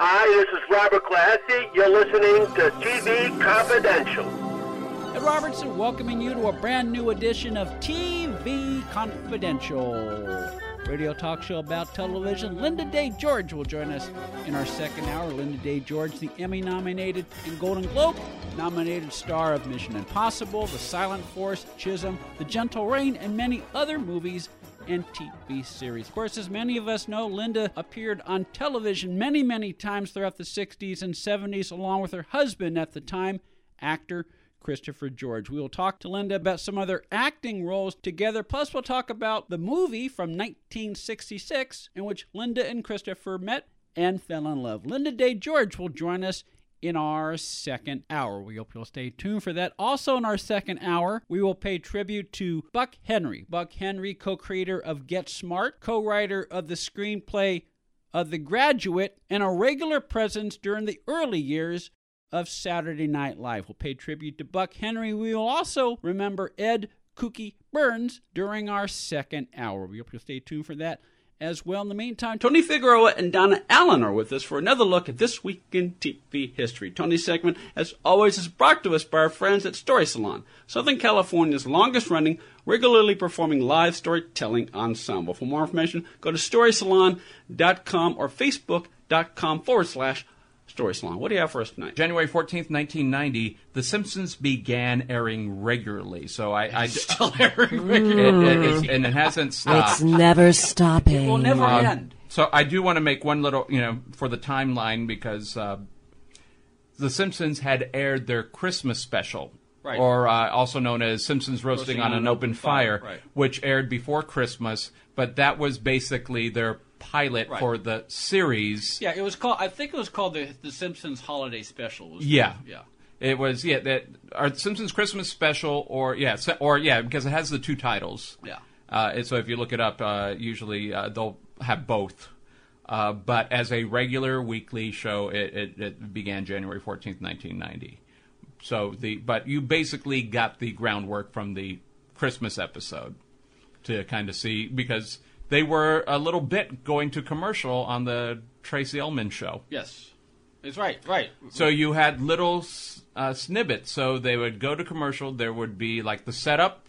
Hi, this is Robert Glassie. You're listening to TV Confidential. Ed Robertson welcoming you to a brand new edition of TV Confidential. Radio talk show about television. Linda Day George will join us in our second hour. Linda Day George, the Emmy nominated and Golden Globe nominated star of Mission Impossible, The Silent Force, Chisholm, The Gentle Rain, and many other movies and TV series. Of course, as many of us know, Linda appeared on television many, many times throughout the 60s and 70s, along with her husband at the time, actor Christopher George. We will talk to Linda about some other acting roles together, plus, we'll talk about the movie from 1966 in which Linda and Christopher met and fell in love. Linda Day George will join us in our second hour. We hope you'll stay tuned for that. Also, in our second hour, we will pay tribute to Buck Henry. Buck Henry, co creator of Get Smart, co writer of the screenplay of The Graduate, and a regular presence during the early years of Saturday Night Live. We'll pay tribute to Buck Henry. We will also remember Edd Kookie Byrnes during our second hour. We hope you'll stay tuned for that as well. In the meantime, Tony Figueroa and Donna Allen are with us for another look at this week in TV history. Tony's segment, as always, is brought to us by our friends at Story Salon, Southern California's longest running, regularly performing live storytelling ensemble. For more information, go to storysalon.com or facebook.com forward slash Story Salon. What do you have for us tonight? January 14th, 1990, The Simpsons began airing regularly. So I. I Still airing it, it, and it hasn't stopped. It's never stopping. It will never Um, end. So I do want to make one little, you know, for the timeline because uh, The Simpsons had aired their Christmas special, Right. or uh, also known as Simpsons Roasting, on, an Open Fire, right. which aired before Christmas. But that was basically their pilot Right. for the series. Yeah, it was called. I think it was called the the Simpsons Holiday Special. Yeah. yeah. It was yeah that our Simpsons Christmas special or yeah or yeah because it has the two titles. Yeah. Uh, and so if you look it up, uh, usually uh, they'll have both. Uh, but as a regular weekly show, it, it, it began January fourteenth, nineteen ninety. So the but you basically got the groundwork from the Christmas episode to kind of see because they were a little bit going to commercial on the Tracey Ullman show. Yes, it's right. Right. So you had little uh, snippets. So they would go to commercial. There would be like the setup,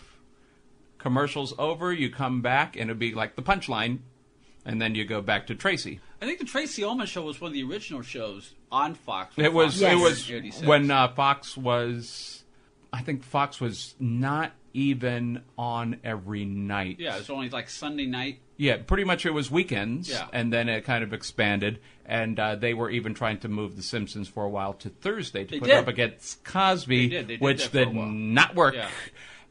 commercials over. You come back, and it'd be like the punchline, and then you go back to Tracey. I think the Tracey Ullman Show was one of the original shows on Fox. It was Fox it was 86. when uh, Fox was, I think Fox was not even on every night. yeah, it was only like Sunday night. Yeah, pretty much it was weekends, Yeah. and then it kind of expanded, and uh, they were even trying to move The Simpsons for a while to Thursday to They put did. up against Cosby, They did. They did which that for a did not work. Yeah.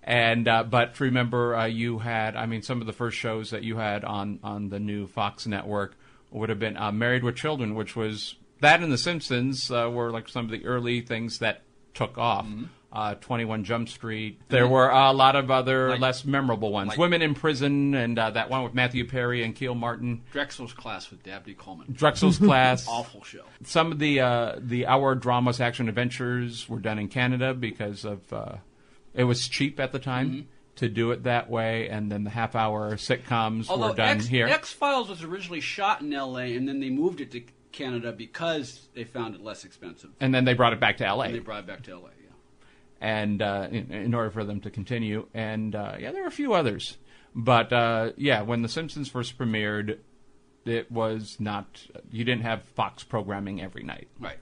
And uh, but remember, uh, you had I mean, some of the first shows that you had on on the new Fox network would have been uh, Married with Children, which was that and The Simpsons uh, were like some of the early things that took off. Mm-hmm. Uh, 21 Jump Street. There were a lot of other Like- less memorable ones. like- Women in Prison and uh, that one with Matthew Perry and Kiel Martin. Drexell's Class with Dabney Coleman. Drexell's Class. Awful show. Some of the uh, the hour dramas, action adventures were done in Canada because of uh, it was cheap at the time Mm-hmm. to do it that way, and then the half hour sitcoms Although were done X, here. X Files was originally shot in L.A. and then they moved it to Canada because they found it less expensive. and then they brought it back to L.A. And they brought it back to L.A. And uh, in, in order for them to continue. And uh, yeah, there were a few others, but uh, yeah, when The Simpsons first premiered, it was not you didn't have Fox programming every night, Right.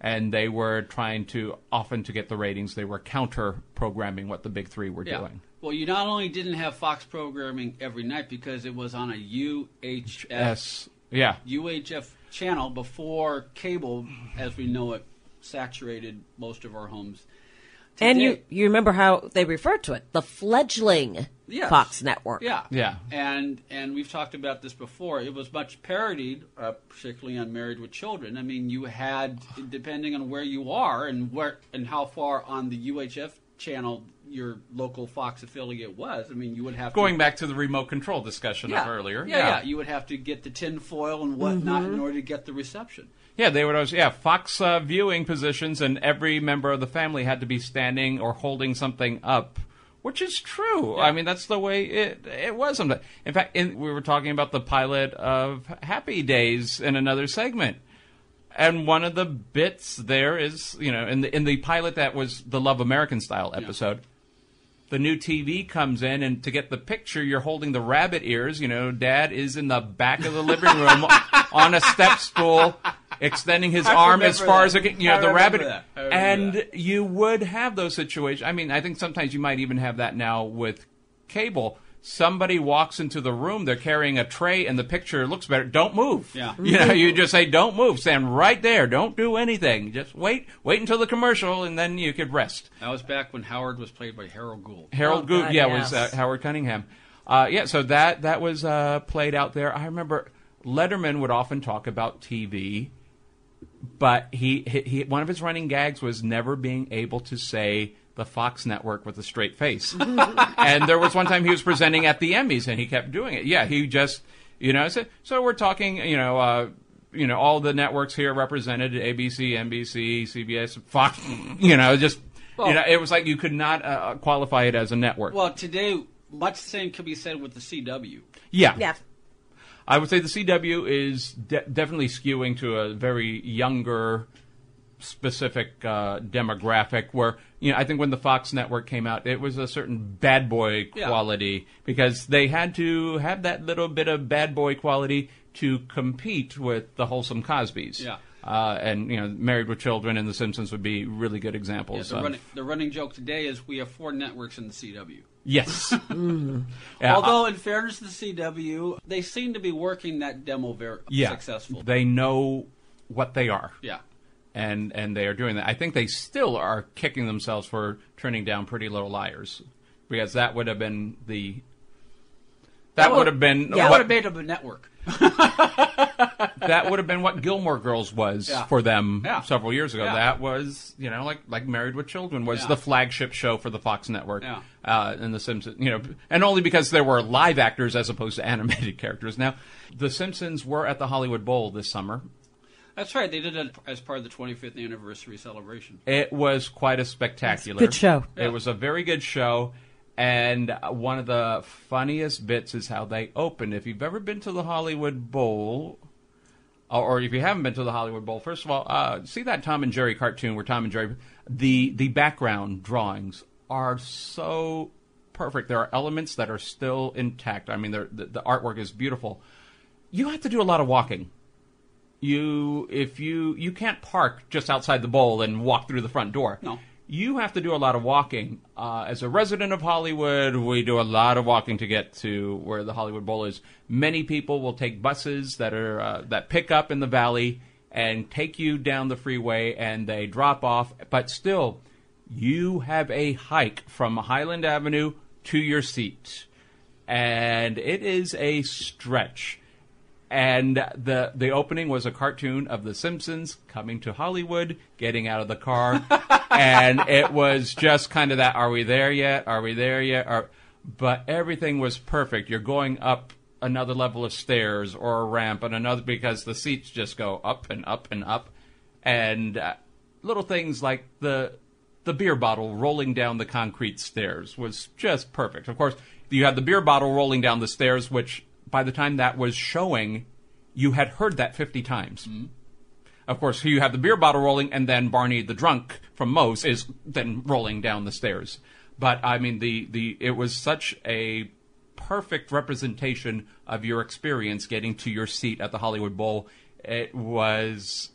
and they were trying to often to get the ratings. They were counter programming what the big three were Yeah. doing. Well, you not only didn't have Fox programming every night because it was on a UHF Yes, yeah, UHF channel before cable, as we know it, saturated most of our homes. And you, you remember how they referred to it, the fledgling Yes. Fox network. Yeah, Yeah. and and we've talked about this before. It was much parodied, uh, particularly on Married with Children. I mean, you had depending on where you are and where and how far on the UHF channel your local Fox affiliate was. I mean, you would have going to, back to the remote control discussion yeah, of earlier. Yeah, yeah, you would have to get the tin foil and whatnot Mm-hmm. in order to get the reception. Yeah, they would always yeah Fox uh, viewing positions, and every member of the family had to be standing or holding something up, which is true. I mean, that's the way it it was. Sometimes. In fact, in, we were talking about the pilot of Happy Days in another segment. and one of the bits there is, you know, in the in the pilot that was the Love American style episode, the new TV comes in, and to get the picture, you're holding the rabbit ears. You know, Dad is in the back of the living room on a step stool, extending his I arm as far that. as it can, you know I the rabbit, that. I and that. you would have those situations. I mean, I think sometimes you might even have that now with cable. Somebody walks into the room, they're carrying a tray, and the picture looks better. Don't move. Yeah. You know, you just say, "Don't move. Stand right there. Don't do anything. Just wait. Wait until the commercial, and then you could rest." That was back when Howard was played by Harold Gould. Harold Oh, Gould, God, yeah, yes. was uh, Howard Cunningham. Uh, yeah, so that that was uh, played out there. I remember Letterman would often talk about TV, but he, he, he one of his running gags was never being able to say the Fox network with a straight face. and there was one time he was presenting at the Emmys, and he kept doing it. Yeah, he just you know so, so we're talking you know. Uh, you know all the networks here represented: ABC, NBC, CBS, Fox. You know, just Well- you know, it was like you could not uh, qualify it as a network. Well, today, much the same could be said with the CW. yeah, Yeah. I would say the CW is de- definitely skewing to a very younger, specific uh, demographic. Where you know, I think when the Fox network came out, it was a certain bad boy Yeah. quality because they had to have that little bit of bad boy quality to compete with the wholesome Cosbys. Yeah. Uh, and you know, Married with Children and The Simpsons would be really good Yeah, examples. the, running, the running joke today is we have four networks in the CW. Yes. Yeah, Although, in fairness to the CW, they seem to be working that demo very yeah, successful. They know what they are. yeah. and and they are doing that. I think they still are kicking themselves for turning down Pretty Little Liars, because that would have been the that would have been Yeah. What what would have made them a network? that would have been what Gilmore Girls was Yeah. for them Yeah. several years ago. Yeah. That was you know like like Married with Children was Yeah. the flagship show for the Fox network. Yeah. Uh, and The Simpsons, you know, and only because there were live actors as opposed to animated characters. Now, The Simpsons were at the Hollywood Bowl this summer. That's right. They did it as part of the 25th anniversary celebration. It was quite a spectacular. Good show. It was a very good show. And one of the funniest bits is how they open. If you've ever been to the Hollywood Bowl, or if you haven't been to the Hollywood Bowl, first of all, uh, see that Tom and Jerry cartoon where Tom and Jerry, the the background drawings are so perfect. There are elements that are still intact. I mean, the, the artwork is beautiful. You have to do a lot of walking you if you you can't park just outside the bowl and walk through the front door. No. You have to do a lot of walking. Uh, as a resident of Hollywood, we do a lot of walking to get to where the Hollywood Bowl is. Many people will take buses that are uh, that pick up in the valley and take you down the freeway, and they drop off. But still, you have a hike from Highland Avenue to your seat, and it is a stretch and the the opening was a cartoon of the Simpsons coming to Hollywood, getting out of the car, and it was just kind of that: Are we there yet? Are we there yet? Are, but everything was perfect. You're going up another level of stairs or a ramp and another because the seats just go up and up and up, and uh, little things like the the beer bottle rolling down the concrete stairs was just perfect. Of course, you had the beer bottle rolling down the stairs, which by the time that was showing, you had heard that 50 times. Mm-hmm. Of course, here you have the beer bottle rolling, and then Barney the drunk from Moe's is then rolling down the stairs. But I mean, the, the it was such a perfect representation of your experience getting to your seat at the Hollywood Bowl. It was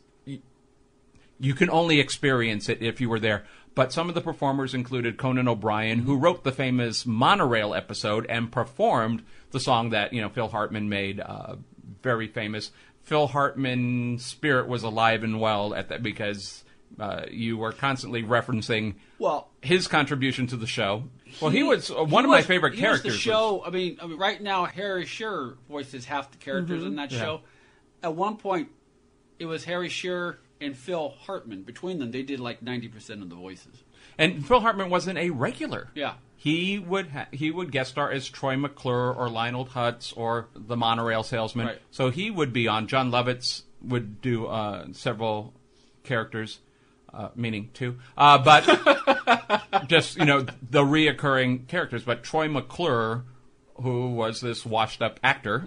you can only experience it if you were there. But some of the performers included Conan O'Brien, who wrote the famous monorail episode and performed the song that you know Phil Hartman made uh, very famous. Phil Hartman's spirit was alive and well at that because uh, you were constantly referencing Well, his contribution to the show. Well, he, was uh, one he of my favorite he characters. Was the show. I mean, I mean, right now Harry Shearer voices half the characters in that show. At one point, it was Harry Shearer and Phil Hartman. Between them, they did like ninety percent of the voices. And Phil Hartman wasn't a regular. Yeah. He would ha- he would guest star as Troy McClure or Lionel Hutz or the monorail salesman. Right. So he would be on. Jon Lovitz would do uh, several characters, uh, meaning two. Uh, but just you know the reoccurring characters. But Troy McClure, who was this washed up actor,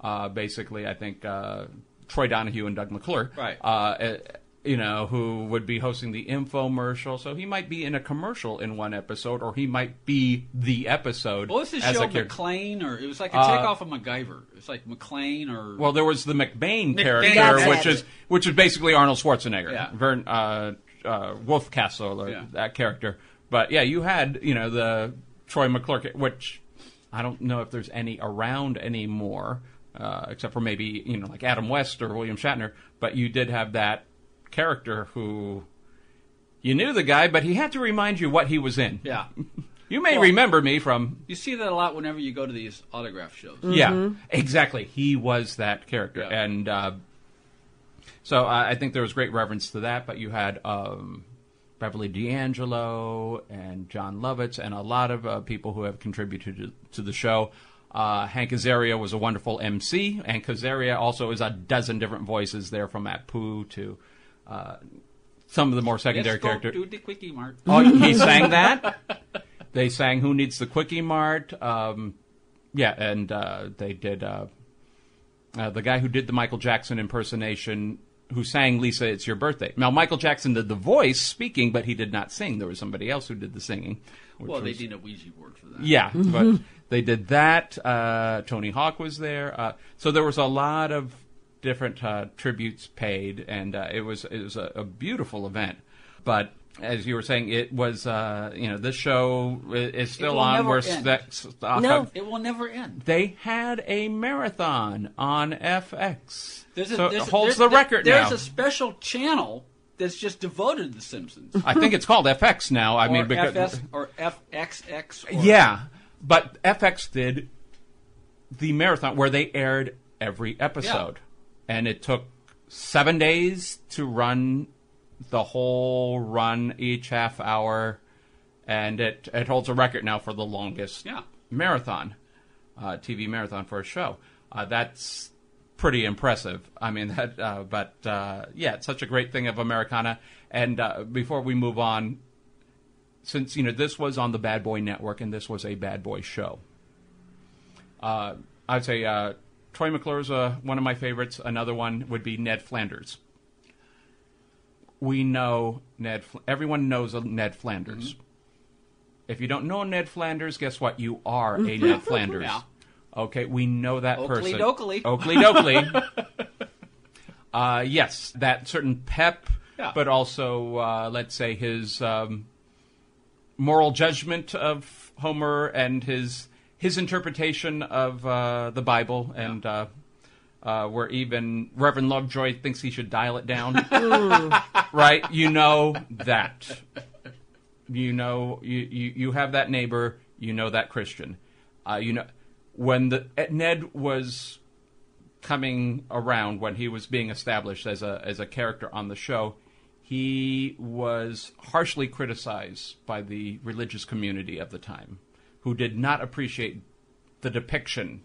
uh, basically I think uh, Troy Donahue and Doug McClure, Right. Uh, uh, you know, who would be hosting the infomercial. So he might be in a commercial in one episode, or he might be the episode. What was the as show a character. McLean, or it was like a Uh, takeoff of MacGyver? It's like McLean, or Well, there was the McBain McBain. character, That's which it. is which is basically Arnold Schwarzenegger, Yeah. Vern uh, uh, Wolfcastle, or Yeah. that character. But yeah, you had you know the Troy McClure, which I don't know if there's any around anymore, uh, except for maybe you know like Adam West or William Shatner. But you did have that character who you knew the guy, but he had to remind you what he was in. yeah. You may Well- remember me from You see that a lot whenever you go to these autograph shows. yeah, exactly. He was that character, Yeah. and uh, so I I think there was great reverence to that. But you had um, Beverly D'Angelo and Jon Lovitz, and a lot of uh, people who have contributed to, to the show. Uh, Hank Azaria was a wonderful MC, and Azaria also is a dozen different voices there, from Apu to uh, some of the more secondary characters. do the quickie mart. Oh, he sang that. They sang "Who Needs the Quickie Mart." Um, yeah, and uh, they did uh, uh, the guy who did the Michael Jackson impersonation, who sang "Lisa, It's Your Birthday." Now, Michael Jackson did the voice speaking, but he did not sing. There was somebody else who did the singing. which Well, they was- need a Ouija board for that. yeah, but they did that. Uh, Tony Hawk was there, uh, so there was a lot of different uh, tributes paid, and uh, it was it was a, a beautiful event. But as you were saying, it was uh, you know this show is still on. Where end. that stuff- No. It will never end. they had a marathon on FX, There's a, so there's it a- holds there's- the record now. There's now. a special channel that's just devoted to The Simpsons. I think it's called FX now. I or mean, because FS or FXX. Or, Yeah, but FX did the marathon where they aired every episode, and it took seven days to run the whole run, each half hour, and it it holds a record now for the longest Yeah. marathon, uh, TV marathon for a show. Uh, that's pretty impressive. I mean that, uh, but uh, yeah, it's such a great thing of Americana. And uh, before we move on, since you know this was on the Bad Boy Network and this was a Bad Boy show, uh, I'd say uh, Troy McClure's uh, one of my favorites. Another one would be Ned Flanders. We know Ned. Everyone knows a Ned Flanders. Mm-hmm. If you don't know Ned Flanders, guess what? You are a Ned Flanders. Yeah. Okay, we know that person. Oakley person. Oakley dokley. uh, yes, that certain pep, Yeah. but also, uh, let's say, his um, moral judgment of Homer and his his interpretation of uh, the Bible, and uh, uh, where even Reverend Lovejoy thinks he should dial it down. right? You know that. You know you, you, you have that neighbor. You know that Christian. Uh, you know when the Ned was coming around when he was being established as a as a character on the show, he was harshly criticized by the religious community of the time, who did not appreciate the depiction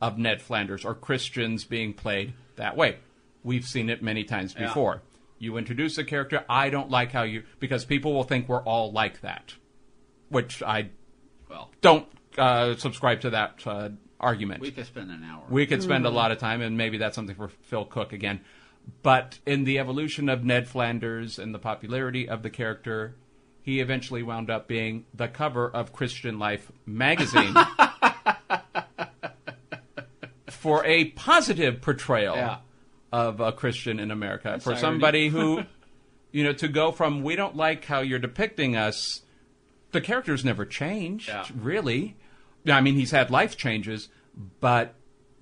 of Ned Flanders or Christians being played that way. We've seen it many times Yeah. before. You introduce a character, I don't like how you because people will think we're all like that, which I Well, don't uh, subscribe to that uh, argument. we could spend an hour. We could spend a lot of time, and maybe that's something for Phil Cook again. But in the evolution of Ned Flanders and the popularity of the character, he eventually wound up being the cover of Christian Life magazine for a positive portrayal Yeah. of a Christian in America. for irony. somebody who, you know, to go from we don't like how you're depicting us, the character's never changed, Yeah. really. I mean, he's had life changes, but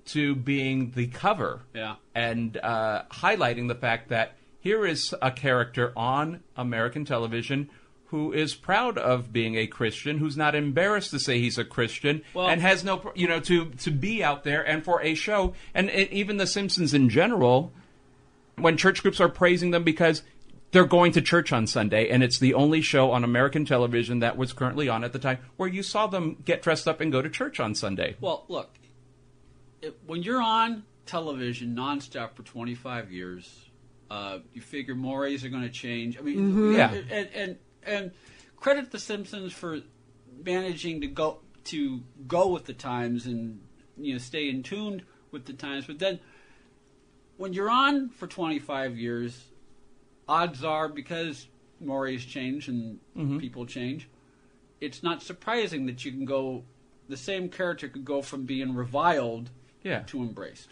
to being the cover Yeah. and uh, highlighting the fact that here is a character on American television who is proud of being a Christian, who's not embarrassed to say he's a Christian, Well- and has no, you know, to to be out there and for a show, and it, even The Simpsons in general, when church groups are praising them because they're going to church on Sunday, and it's the only show on American television that was currently on at the time where you saw them get dressed up and go to church on Sunday. Well, look, it, when you're on television nonstop for 25 years, uh, you figure mores are going to change. I mean, Yeah. and, and and credit the Simpsons for managing to go to go with the times and you know stay in tuned with the times. But then when you're on for 25 years, odds are because mores change and Mm-hmm. people change, it's not surprising that you can go. The same character could go from being reviled Yeah. to embraced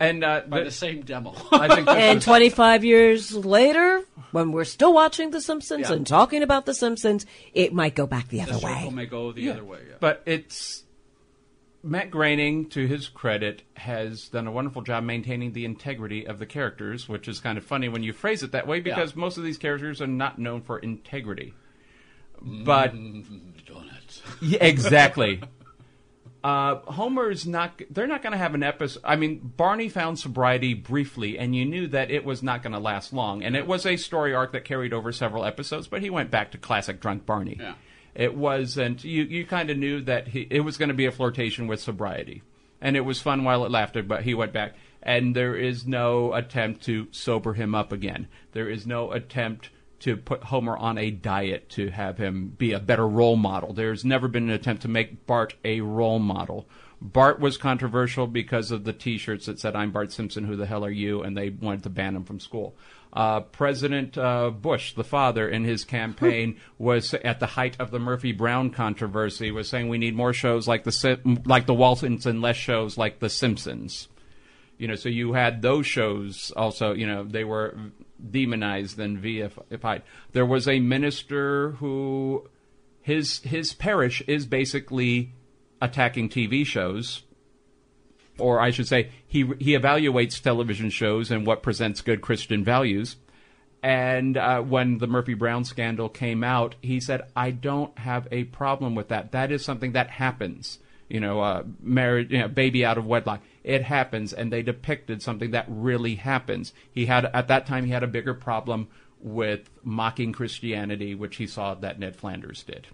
And uh, by the- the same demo. I think And is- 25 years later, when we're still watching The Simpsons Yeah. and talking about The Simpsons, it might go back the the other circle way. may go the other way. Yeah. But it's Matt Groening, to his credit, has done a wonderful job maintaining the integrity of the characters, which is kind of funny when you phrase it that way because most of these characters are not known for integrity. But Donuts. yeah, exactly. Uh, Homer's not. They're not going to have an episode. I mean, Barney found sobriety briefly, and you knew that it was not going to last long. And it was a story arc that carried over several episodes. But he went back to classic drunk Barney. Yeah. It wasn't. You you kind of knew that he, it was going to be a flirtation with sobriety, and it was fun while it lasted. But he went back, and there is no attempt to sober him up again. There is no attempt to put Homer on a diet to have him be a better role model. There's never been an attempt to make Bart a role model. Bart was controversial because of the T-shirts that said "I'm Bart Simpson. Who the hell are you?" and they wanted to ban him from school. Uh, President uh, Bush, the father, in his campaign was at the height of the Murphy Brown controversy, was saying we need more shows like the Sim- like the Waltons and less shows like the Simpsons you know, so you had those shows also, you know, they were demonized than VFI'd. There was a minister who his his parish is basically attacking TV shows or I should say he he evaluates television shows and what presents good Christian values. And uh, when the Murphy Brown scandal came out, he said, "I don't have a problem with that. That is something that happens. You know, uh, married, you know, baby out of wedlock. It happens." And they depicted something that really happens. He had at that time he had a bigger problem with mocking Christianity, which he saw that Ned Flanders did.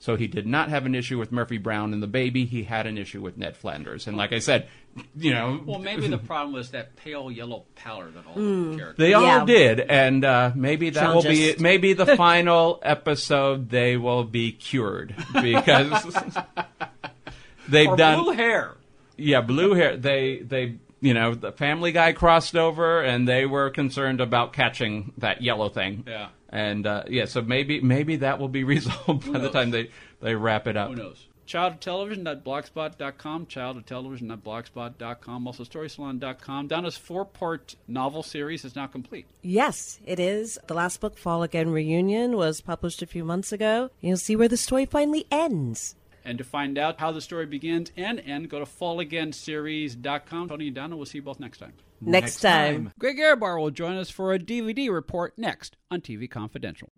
So he did not have an issue with Murphy Brown and the baby. He had an issue with Ned Flanders. And like I said, you know, Well, maybe the problem was that pale yellow pallor that all Hmm. the characters. they all Yeah. did, and uh, maybe that will be maybe the final episode. They will be cured because they've or done blue hair. Yeah blue hair. They they you know the Family Guy crossed over, and they were concerned about catching that yellow thing. Yeah. and uh, yeah, so maybe maybe that will be resolved by the time they they wrap it up. Who knows? Child of Television childofTelevision.blogspot.com, child of childoftelevision.blogspot.com, also storysalon.com. Donna's four-part novel series is now complete. Yes, it is. The last book, Fall Again Reunion, was published a few months ago. You'll see where the story finally ends. And to find out how the story begins and end, go to fallagainseries.com. Tony and Donna we'll see you both next time. Next, time. Greg Ehrbar will join us for a DVD report next on TV Confidential.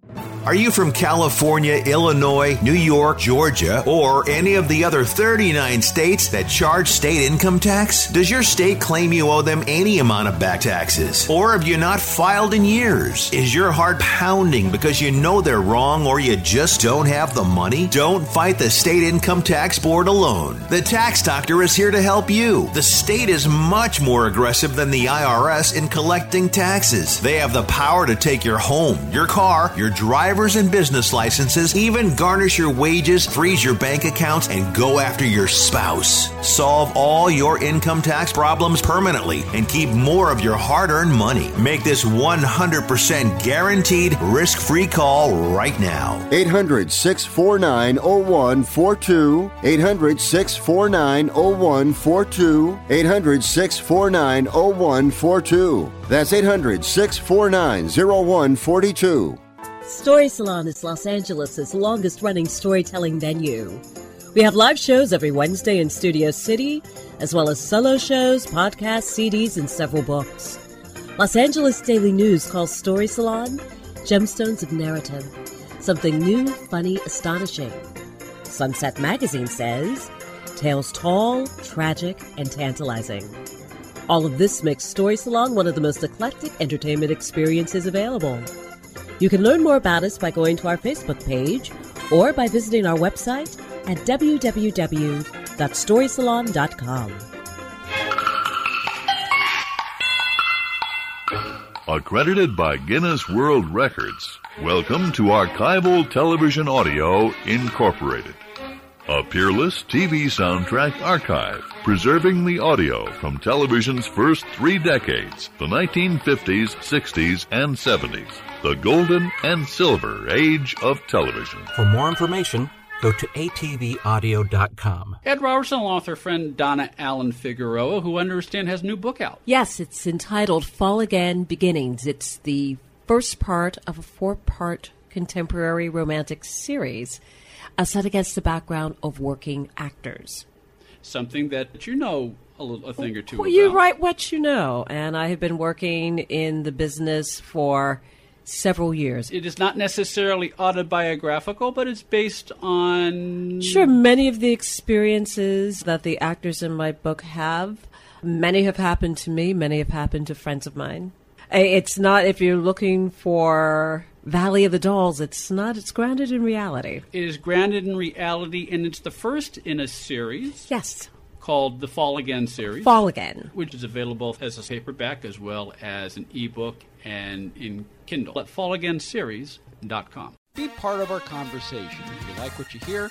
Are you from California, Illinois, New York, Georgia, or any of the other 39 states that charge state income tax? Does your state claim you owe them any amount of back taxes? Or have you not filed in years? Is your heart pounding because you know they're wrong or you just don't have the money? Don't fight the state income tax board alone. The tax doctor is here to help you. The state is much more aggressive than the IRS in collecting taxes. They have the power to take your home, your car, your driver's and business licenses, even garnish your wages, freeze your bank accounts, and go after your spouse. Solve all your income tax problems permanently and keep more of your hard earned money. Make this 100% guaranteed risk free call right now. 800 649 0142. 800 649 0142. 800 649 0142. That's 800 649 0142. Story Salon is Los Angeles' longest running storytelling venue. We have live shows every Wednesday in Studio City, as well as solo shows, podcasts, CDs, and several books. Los Angeles Daily News calls Story Salon Gemstones of Narrative. Something new, funny, astonishing. Sunset Magazine says tales tall, tragic, and tantalizing. All of this makes Story Salon one of the most eclectic entertainment experiences available. You can learn more about us by going to our Facebook page or by visiting our website at www.storysalon.com. Accredited by Guinness World Records. Welcome to Archival Television Audio Incorporated. A peerless TV soundtrack archive, preserving the audio from television's first three decades the 1950s, 60s, and 70s. The golden and silver age of television. For more information, go to atvaudio.com. Ed Robertson, along with her friend Donna Allen Figueroa, who I understand has a new book out. Yes, it's entitled Fall Again Beginnings. It's the first part of a four part contemporary romantic series uh, set against the background of working actors. Something that you know a, little, a thing or two Well, about. you write what you know, and I have been working in the business for several years. It is not necessarily autobiographical, but it's based on. Sure, many of the experiences that the actors in my book have, many have happened to me, many have happened to friends of mine. Uh, It's not, if you're looking for Valley of the Dolls, it's not, it's grounded in reality. It is grounded in reality, and it's the first in a series. Yes. Called the Fall Again series. Fall Again. Which is available as a paperback as well as an ebook and in Kindle at fallagainseries.com. Be part of our conversation. If you like what you hear,